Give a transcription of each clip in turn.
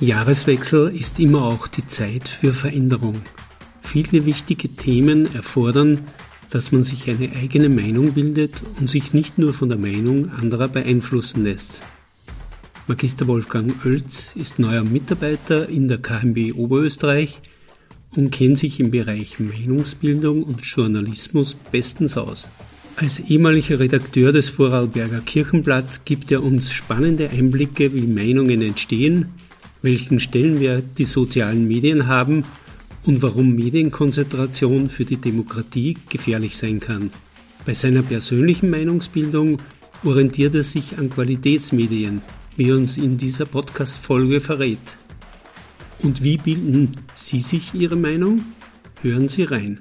Jahreswechsel ist immer auch die Zeit für Veränderung. Viele wichtige Themen erfordern, dass man sich eine eigene Meinung bildet und sich nicht nur von der Meinung anderer beeinflussen lässt. Magister Wolfgang Oelz ist neuer Mitarbeiter in der KMB Oberösterreich und kennt sich im Bereich Meinungsbildung und Journalismus bestens aus. Als ehemaliger Redakteur des Vorarlberger Kirchenblatt gibt er uns spannende Einblicke, wie Meinungen entstehen, welchen Stellenwert die sozialen Medien haben und warum Medienkonzentration für die Demokratie gefährlich sein kann. Bei seiner persönlichen Meinungsbildung orientiert er sich an Qualitätsmedien, wie uns in dieser Podcast-Folge verrät. Und wie bilden Sie sich Ihre Meinung? Hören Sie rein.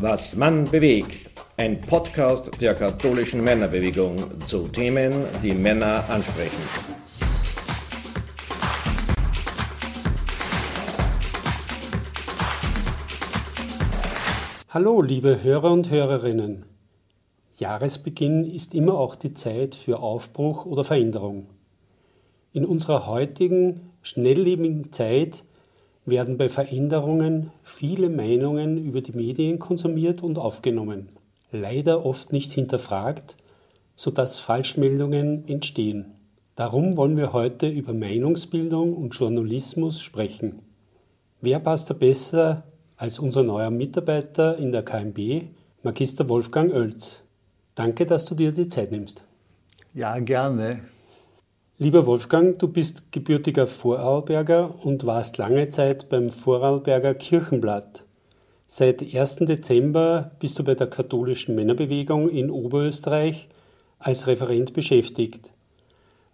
Was Mann bewegt. Ein Podcast der katholischen Männerbewegung zu Themen, die Männer ansprechen. Hallo, liebe Hörer und Hörerinnen. Jahresbeginn ist immer auch die Zeit für Aufbruch oder Veränderung. In unserer heutigen, schnelllebigen Zeit werden bei Veränderungen viele Meinungen über die Medien konsumiert und aufgenommen leider oft nicht hinterfragt, sodass Falschmeldungen entstehen. Darum wollen wir heute über Meinungsbildung und Journalismus sprechen. Wer passt da besser als unser neuer Mitarbeiter in der KMB, Magister Wolfgang Oelz? Danke, dass du dir die Zeit nimmst. Ja, gerne. Lieber Wolfgang, du bist gebürtiger Vorarlberger und warst lange Zeit beim Vorarlberger Kirchenblatt. Seit 1. Dezember bist du bei der katholischen Männerbewegung in Oberösterreich als Referent beschäftigt.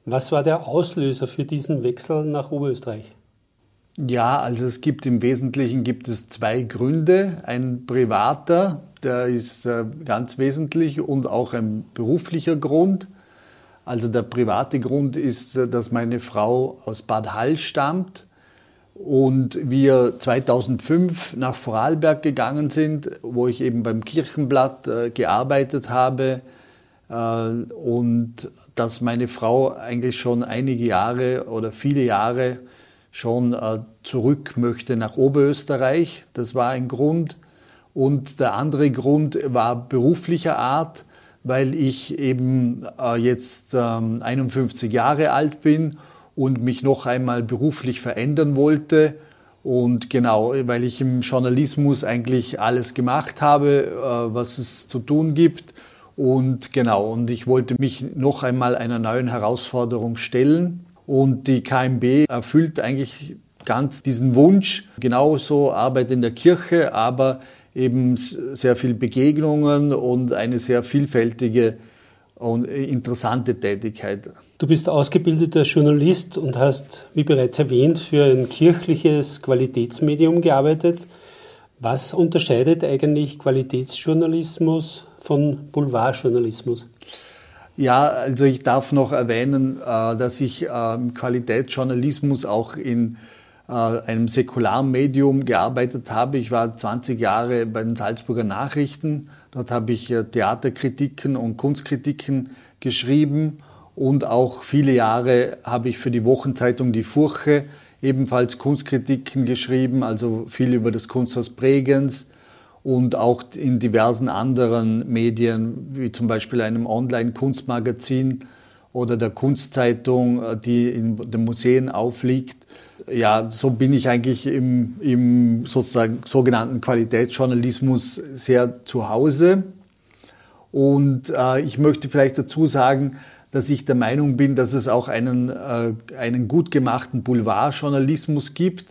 Was war der Auslöser für diesen Wechsel nach Oberösterreich? Ja, also es gibt im Wesentlichen gibt es zwei Gründe. Ein privater, der ist äh, ganz wesentlich und auch ein beruflicher Grund. Also der private Grund ist, äh, dass meine Frau aus Bad Hall stammt und wir 2005 nach Vorarlberg gegangen sind, wo ich eben beim Kirchenblatt äh, gearbeitet habe äh, und dass meine Frau eigentlich schon einige Jahre oder viele Jahre schon äh, zurück möchte nach Oberösterreich. Das war ein Grund. Und der andere Grund war beruflicher Art, weil ich eben äh, jetzt 51 ähm, Jahre alt bin und mich noch einmal beruflich verändern wollte. Und genau, weil ich im Journalismus eigentlich alles gemacht habe, äh, was es zu tun gibt. Und genau, und ich wollte mich noch einmal einer neuen Herausforderung stellen. Und die KMB erfüllt eigentlich ganz diesen Wunsch. Genauso Arbeit in der Kirche, aber eben sehr viel Begegnungen und eine sehr vielfältige und interessante Tätigkeit. Du bist ausgebildeter Journalist und hast, wie bereits erwähnt, für ein kirchliches Qualitätsmedium gearbeitet. Was unterscheidet eigentlich Qualitätsjournalismus von Boulevardjournalismus? Ja, also ich darf noch erwähnen, äh, dass ich äh, im Qualitätsjournalismus auch in äh, einem säkularen Medium gearbeitet habe. Ich war 20 Jahre bei den Salzburger Nachrichten. Dort habe ich Theaterkritiken und Kunstkritiken geschrieben und auch viele Jahre habe ich für die Wochenzeitung Die Furche ebenfalls Kunstkritiken geschrieben, also viel über das Kunsthaus Bregenz und auch in diversen anderen Medien, wie zum Beispiel einem Online-Kunstmagazin oder der Kunstzeitung, die in den Museen aufliegt. Ja, so bin ich eigentlich im, im sozusagen sogenannten Qualitätsjournalismus sehr zu Hause. Und äh, ich möchte vielleicht dazu sagen, dass ich der Meinung bin, dass es auch einen, äh, einen gut gemachten Boulevardjournalismus gibt,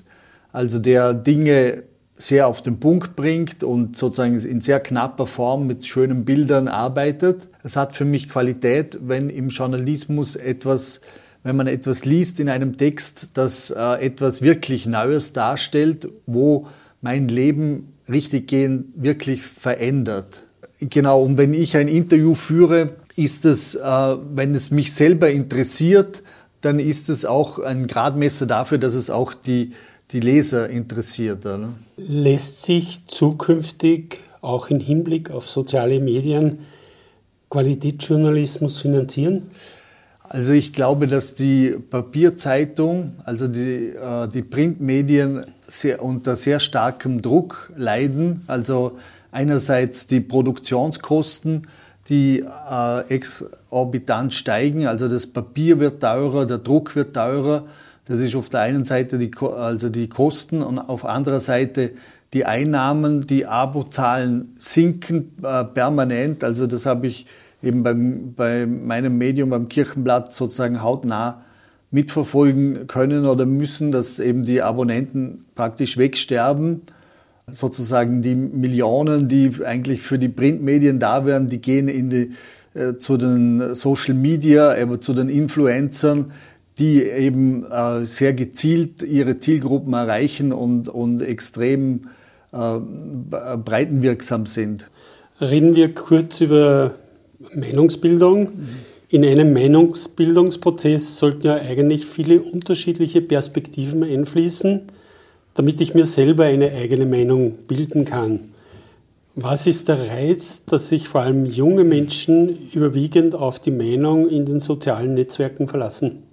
also der Dinge sehr auf den Punkt bringt und sozusagen in sehr knapper Form mit schönen Bildern arbeitet. Es hat für mich Qualität, wenn im Journalismus etwas, wenn man etwas liest in einem Text, das äh, etwas wirklich Neues darstellt, wo mein Leben richtiggehend wirklich verändert. Genau, und wenn ich ein Interview führe, ist es, äh, wenn es mich selber interessiert, dann ist es auch ein Gradmesser dafür, dass es auch die, die Leser interessiert. Oder? Lässt sich zukünftig auch im Hinblick auf soziale Medien Qualitätsjournalismus finanzieren? Also ich glaube, dass die Papierzeitung, also die, äh, die Printmedien sehr, unter sehr starkem Druck leiden. Also einerseits die Produktionskosten, die äh, exorbitant steigen. Also das Papier wird teurer, der Druck wird teurer. Das ist auf der einen Seite die, also die Kosten und auf anderer Seite die Einnahmen, die Abozahlen sinken äh, permanent. Also das habe ich eben beim, bei meinem Medium, beim Kirchenblatt sozusagen hautnah mitverfolgen können oder müssen, dass eben die Abonnenten praktisch wegsterben. Sozusagen die Millionen, die eigentlich für die Printmedien da wären, die gehen in die, äh, zu den Social Media, aber zu den Influencern, die eben äh, sehr gezielt ihre Zielgruppen erreichen und, und extrem äh, breitenwirksam sind. Reden wir kurz über Meinungsbildung. In einem Meinungsbildungsprozess sollten ja eigentlich viele unterschiedliche Perspektiven einfließen, damit ich mir selber eine eigene Meinung bilden kann. Was ist der Reiz, dass sich vor allem junge Menschen überwiegend auf die Meinung in den sozialen Netzwerken verlassen?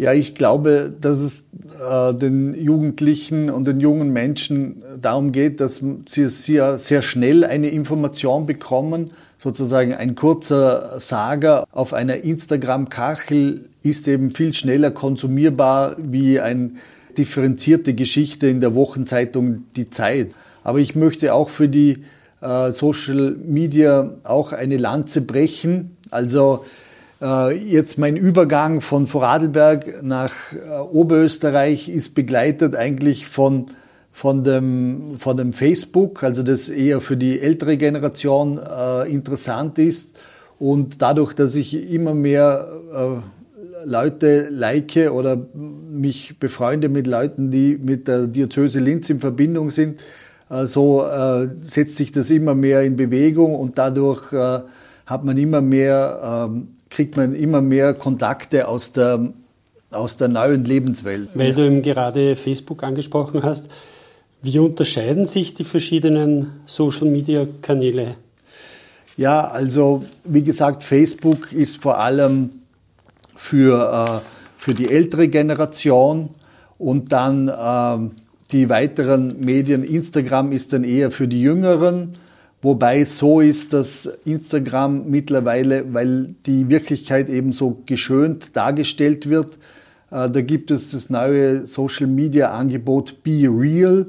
Ja, ich glaube, dass es äh, den Jugendlichen und den jungen Menschen darum geht, dass sie sehr, sehr schnell eine Information bekommen. Sozusagen ein kurzer Sager auf einer Instagram-Kachel ist eben viel schneller konsumierbar wie eine differenzierte Geschichte in der Wochenzeitung Die Zeit. Aber ich möchte auch für die äh, Social Media auch eine Lanze brechen. Also jetzt mein Übergang von Vorarlberg nach äh, Oberösterreich ist begleitet eigentlich von, von, dem, von dem Facebook, also das eher für die ältere Generation äh, interessant ist. Und dadurch, dass ich immer mehr äh, Leute like oder mich befreunde mit Leuten, die mit der Diözese Linz in Verbindung sind, äh, so äh, setzt sich das immer mehr in Bewegung und dadurch hat man immer mehr ähm, kriegt man immer mehr Kontakte aus der, aus der neuen Lebenswelt. Weil du eben gerade Facebook angesprochen hast, wie unterscheiden sich die verschiedenen Social-Media-Kanäle? Ja, also wie gesagt, Facebook ist vor allem für, äh, für die ältere Generation und dann äh, die weiteren Medien. Instagram ist dann eher für die Jüngeren Wobei es so ist, dass Instagram mittlerweile, weil die Wirklichkeit eben so geschönt dargestellt wird, äh, da gibt es das neue Social Media Angebot Be Real.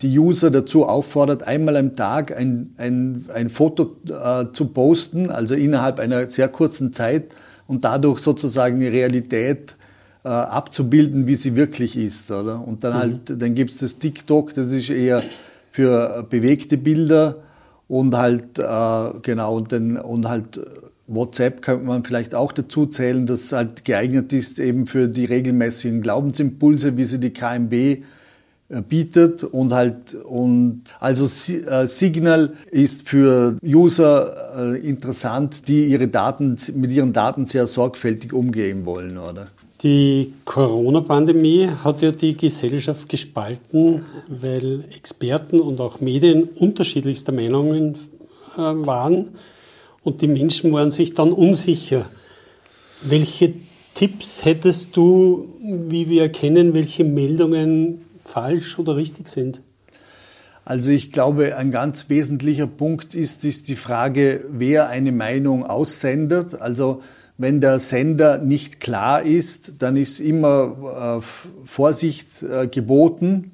Die User dazu auffordert, einmal am Tag ein, ein, ein Foto äh, zu posten, also innerhalb einer sehr kurzen Zeit und dadurch sozusagen die Realität äh, abzubilden, wie sie wirklich ist. Oder? Und dann mhm. halt, dann gibt es das TikTok, das ist eher für bewegte Bilder und halt, äh, genau, und, den, und halt WhatsApp könnte man vielleicht auch dazu zählen, das halt geeignet ist eben für die regelmäßigen Glaubensimpulse, wie sie die KMB äh, bietet und halt und also äh, Signal ist für User äh, interessant, die ihre Daten mit ihren Daten sehr sorgfältig umgehen wollen, oder? Die Corona-Pandemie hat ja die Gesellschaft gespalten, weil Experten und auch Medien unterschiedlichster Meinungen äh, waren und die Menschen waren sich dann unsicher. Welche Tipps hättest du, wie wir erkennen, welche Meldungen falsch oder richtig sind? Also ich glaube, ein ganz wesentlicher Punkt ist, ist die Frage, wer eine Meinung aussendet. Also wenn der Sender nicht klar ist, dann ist immer äh, Vorsicht äh, geboten.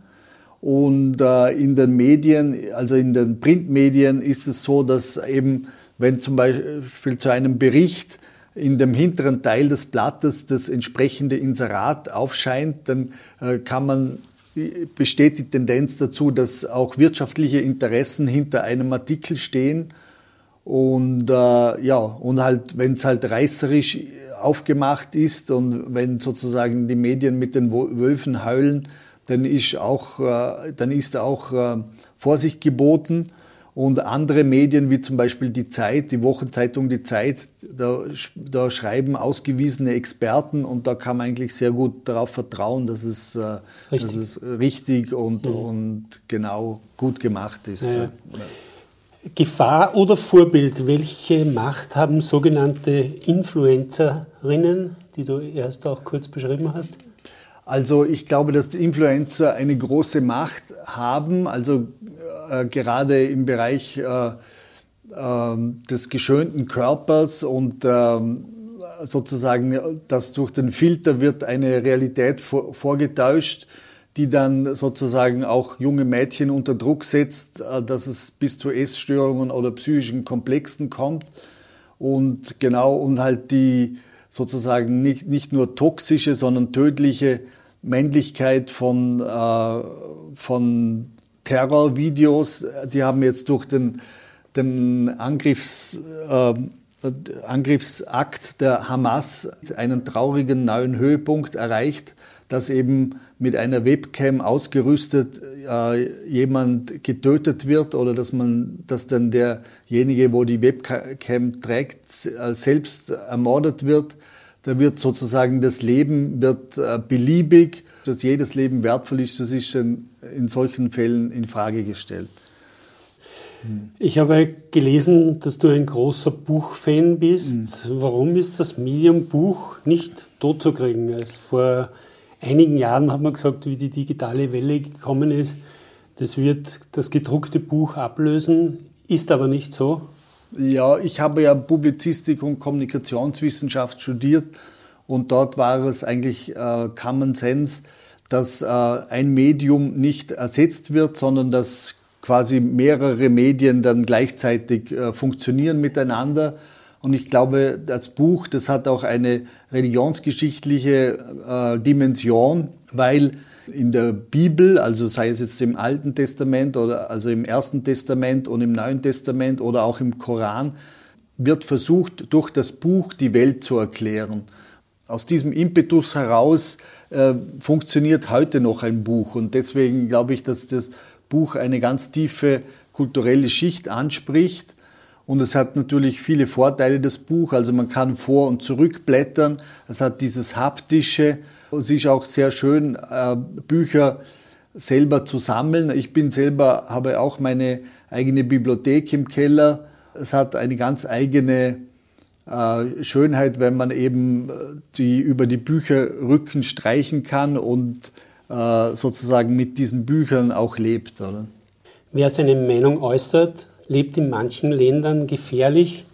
Und äh, in den Medien, also in den Printmedien ist es so, dass eben, wenn zum Beispiel zu einem Bericht in dem hinteren Teil des Blattes das entsprechende Inserat aufscheint, dann kann man besteht die Tendenz dazu, dass auch wirtschaftliche Interessen hinter einem Artikel stehen und äh, ja, und halt, wenn es halt reißerisch aufgemacht ist und wenn sozusagen die Medien mit den Wölfen heulen, dann ist auch, äh, dann ist auch äh, Vorsicht geboten. Und andere Medien, wie zum Beispiel die Zeit, die Wochenzeitung Die Zeit, da, da schreiben ausgewiesene Experten und da kann man eigentlich sehr gut darauf vertrauen, dass es, äh, dass es richtig und, mhm. und genau gut gemacht ist. Ja, ja. Gefahr oder Vorbild, welche Macht haben sogenannte Influencerinnen, die du erst auch kurz beschrieben hast? Also ich glaube, dass die Influencer eine große Macht haben, also äh, gerade im Bereich äh, äh, des geschönten Körpers und ähm, sozusagen, dass durch den Filter wird eine Realität vor, vorgetäuscht die dann sozusagen auch junge Mädchen unter Druck setzt, äh, dass es bis zu Essstörungen oder psychischen Komplexen kommt. Und genau, und halt die sozusagen nicht, nicht nur toxische, sondern tödliche Männlichkeit von, äh, von Terrorvideos, die haben jetzt durch den, den Angriffs, äh, Angriffsakt der Hamas einen traurigen neuen Höhepunkt erreicht, dass eben mit einer Webcam ausgerüstet äh, jemand getötet wird oder dass man, dass dann derjenige, wo die Webcam trägt, äh, selbst ermordet wird. Da wird sozusagen das Leben wird äh, beliebig, dass jedes Leben wertvoll ist, das ist in, in solchen Fällen in Frage gestellt. Ich habe gelesen, dass du ein großer Buchfan bist. Mhm. Warum ist das Medium Buch nicht totzukriegen? Vor einigen Jahren hat man gesagt, wie die digitale Welle gekommen ist, das wird das gedruckte Buch ablösen, ist aber nicht so. Ja, ich habe ja Publizistik und Kommunikationswissenschaft studiert und dort war es eigentlich äh, Common Sense, dass äh, ein Medium nicht ersetzt wird, sondern dass quasi mehrere Medien dann gleichzeitig äh, funktionieren miteinander und ich glaube, das Buch, das hat auch eine religionsgeschichtliche äh, Dimension, weil in der Bibel, also sei es jetzt im Alten Testament oder also im Ersten Testament und im Neuen Testament oder auch im Koran, wird versucht, durch das Buch die Welt zu erklären. Aus diesem Impetus heraus äh, funktioniert heute noch ein Buch. Und deswegen glaube ich, dass das Buch eine ganz tiefe kulturelle Schicht anspricht und es hat natürlich viele Vorteile, das Buch. Also man kann vor- und zurückblättern. Es hat dieses haptische. Es ist auch sehr schön, äh, Bücher selber zu sammeln. Ich bin selber, habe auch meine eigene Bibliothek im Keller. Es hat eine ganz eigene äh, Schönheit, wenn man eben äh, die, über die Bücherrücken streichen kann und sozusagen mit diesen Büchern auch lebt. Wer seine Meinung äußert, lebt in manchen Ländern gefährlich.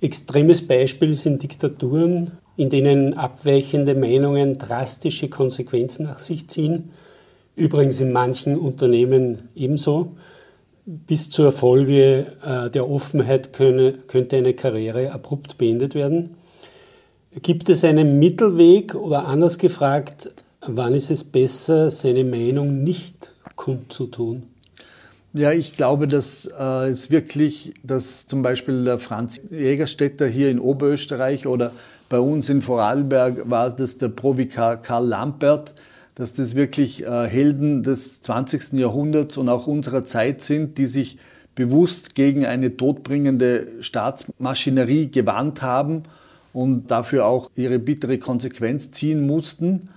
Extremes Beispiel sind Diktaturen, in denen abweichende Meinungen drastische Konsequenzen nach sich ziehen. Übrigens in manchen Unternehmen ebenso. Bis zur Folge äh, der Offenheit könne, könnte eine Karriere abrupt beendet werden. Gibt es einen Mittelweg oder anders gefragt, wann ist es besser, seine Meinung nicht kundzutun? Ja, ich glaube, dass äh, es wirklich, dass zum Beispiel der Franz Jägerstätter hier in Oberösterreich oder bei uns in Vorarlberg war das der Provikar Karl Lampert, dass das wirklich äh, Helden des 20. Jahrhunderts und auch unserer Zeit sind, die sich bewusst gegen eine todbringende Staatsmaschinerie gewandt haben und dafür auch ihre bittere Konsequenz ziehen mussten.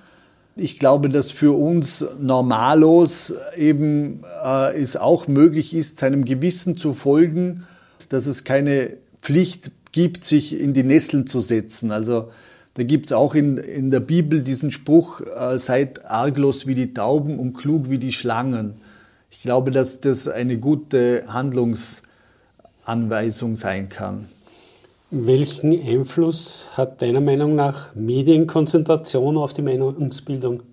Ich glaube, dass für uns Normalos eben äh, es auch möglich ist, seinem Gewissen zu folgen, dass es keine Pflicht gibt, sich in die Nesseln zu setzen. Also da gibt es auch in, in der Bibel diesen Spruch, äh, seid arglos wie die Tauben und klug wie die Schlangen. Ich glaube, dass das eine gute Handlungsanweisung sein kann. Welchen Einfluss hat deiner Meinung nach Medienkonzentration auf die Meinungsbildung?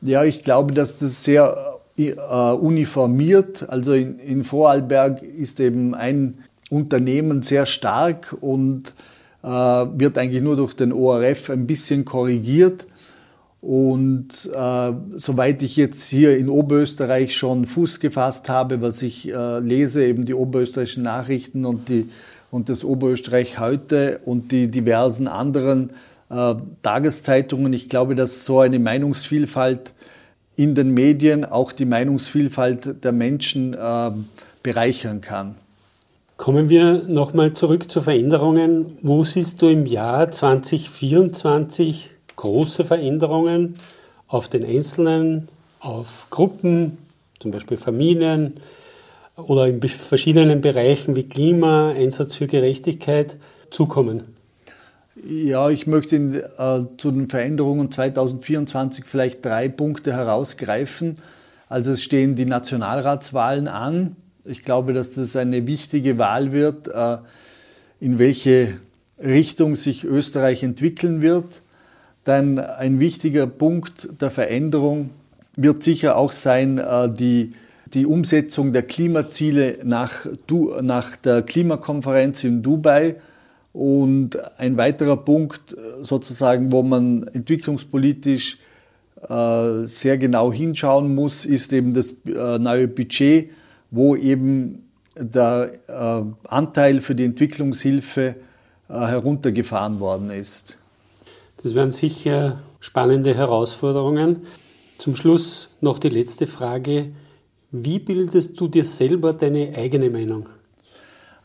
Ja, ich glaube, dass das sehr äh, uniformiert. Also in, in, Vorarlberg ist eben ein Unternehmen sehr stark und äh, wird eigentlich nur durch den ORF ein bisschen korrigiert. Und äh, soweit ich jetzt hier in Oberösterreich schon Fuß gefasst habe, was ich äh, lese, eben die oberösterreichischen Nachrichten und die und das Oberösterreich heute und die diversen anderen äh, Tageszeitungen. Ich glaube, dass so eine Meinungsvielfalt in den Medien auch die Meinungsvielfalt der Menschen äh, bereichern kann. Kommen wir nochmal zurück zu Veränderungen. Wo siehst du im Jahr 2024 große Veränderungen auf den Einzelnen, auf Gruppen, zum Beispiel Familien, oder in verschiedenen Bereichen wie Klima, Einsatz für Gerechtigkeit zukommen? Ja, ich möchte in, äh, zu den Veränderungen 2024 vielleicht drei Punkte herausgreifen. Also es stehen die Nationalratswahlen an. Ich glaube, dass das eine wichtige Wahl wird, äh, in welche Richtung sich Österreich entwickeln wird. Dann ein wichtiger Punkt der Veränderung wird sicher auch sein, äh, die, die Umsetzung der Klimaziele nach, nach der Klimakonferenz in Dubai. Und ein weiterer Punkt sozusagen, wo man entwicklungspolitisch äh, sehr genau hinschauen muss, ist eben das äh, neue Budget, wo eben der Anteil für die Entwicklungshilfe heruntergefahren worden ist. Das wären sicher spannende Herausforderungen. Zum Schluss noch die letzte Frage. Wie bildest du dir selber deine eigene Meinung?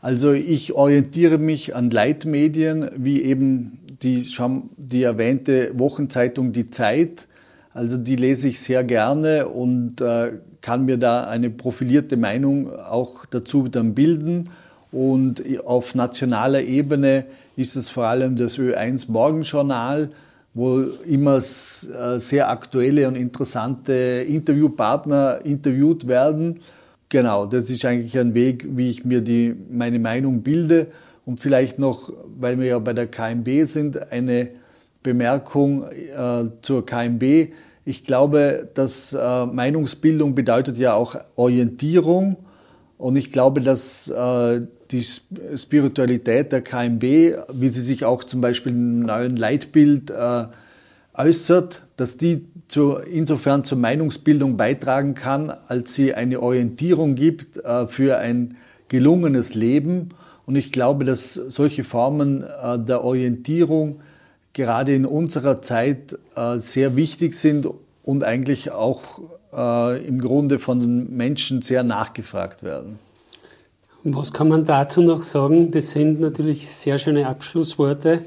Also ich orientiere mich an Leitmedien wie eben die, schon die erwähnte Wochenzeitung Die Zeit. Also die lese ich sehr gerne und äh, kann mir da eine profilierte Meinung auch dazu dann bilden. Und auf nationaler Ebene ist es vor allem das Ö1 Morgenjournal, wo immer äh, sehr aktuelle und interessante Interviewpartner interviewt werden. Genau, das ist eigentlich ein Weg, wie ich mir die, meine Meinung bilde. Und vielleicht noch, weil wir ja bei der KMB sind, eine Bemerkung äh, zur KMB. Ich glaube, dass äh, Meinungsbildung bedeutet ja auch Orientierung. Und ich glaube, dass äh, die Spiritualität der KMB, wie sie sich auch zum Beispiel im neuen Leitbild äh, äußert, dass die zu, insofern zur Meinungsbildung beitragen kann, als sie eine Orientierung gibt äh, für ein gelungenes Leben. Und ich glaube, dass solche Formen der Orientierung gerade in unserer Zeit sehr wichtig sind und eigentlich auch äh, im Grunde von den Menschen sehr nachgefragt werden. Was kann man dazu noch sagen? Das sind natürlich sehr schöne Abschlussworte.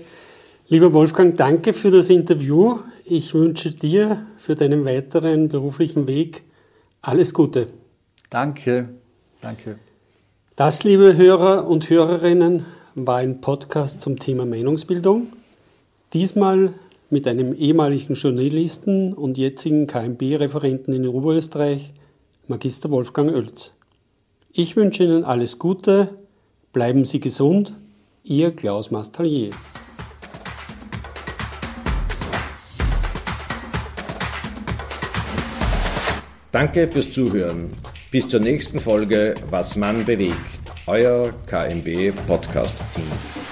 Lieber Wolfgang, danke für das Interview. Ich wünsche dir für deinen weiteren beruflichen Weg alles Gute. Danke, danke. Das, liebe Hörer und Hörerinnen, war ein Podcast zum Thema Meinungsbildung. Diesmal mit einem ehemaligen Journalisten und jetzigen KMB-Referenten in Oberösterreich, Magister Wolfgang Oelz. Ich wünsche Ihnen alles Gute, bleiben Sie gesund, Ihr Klaus Mastallier. Danke fürs Zuhören. Bis zur nächsten Folge Was man bewegt. Euer KMB Podcast Team.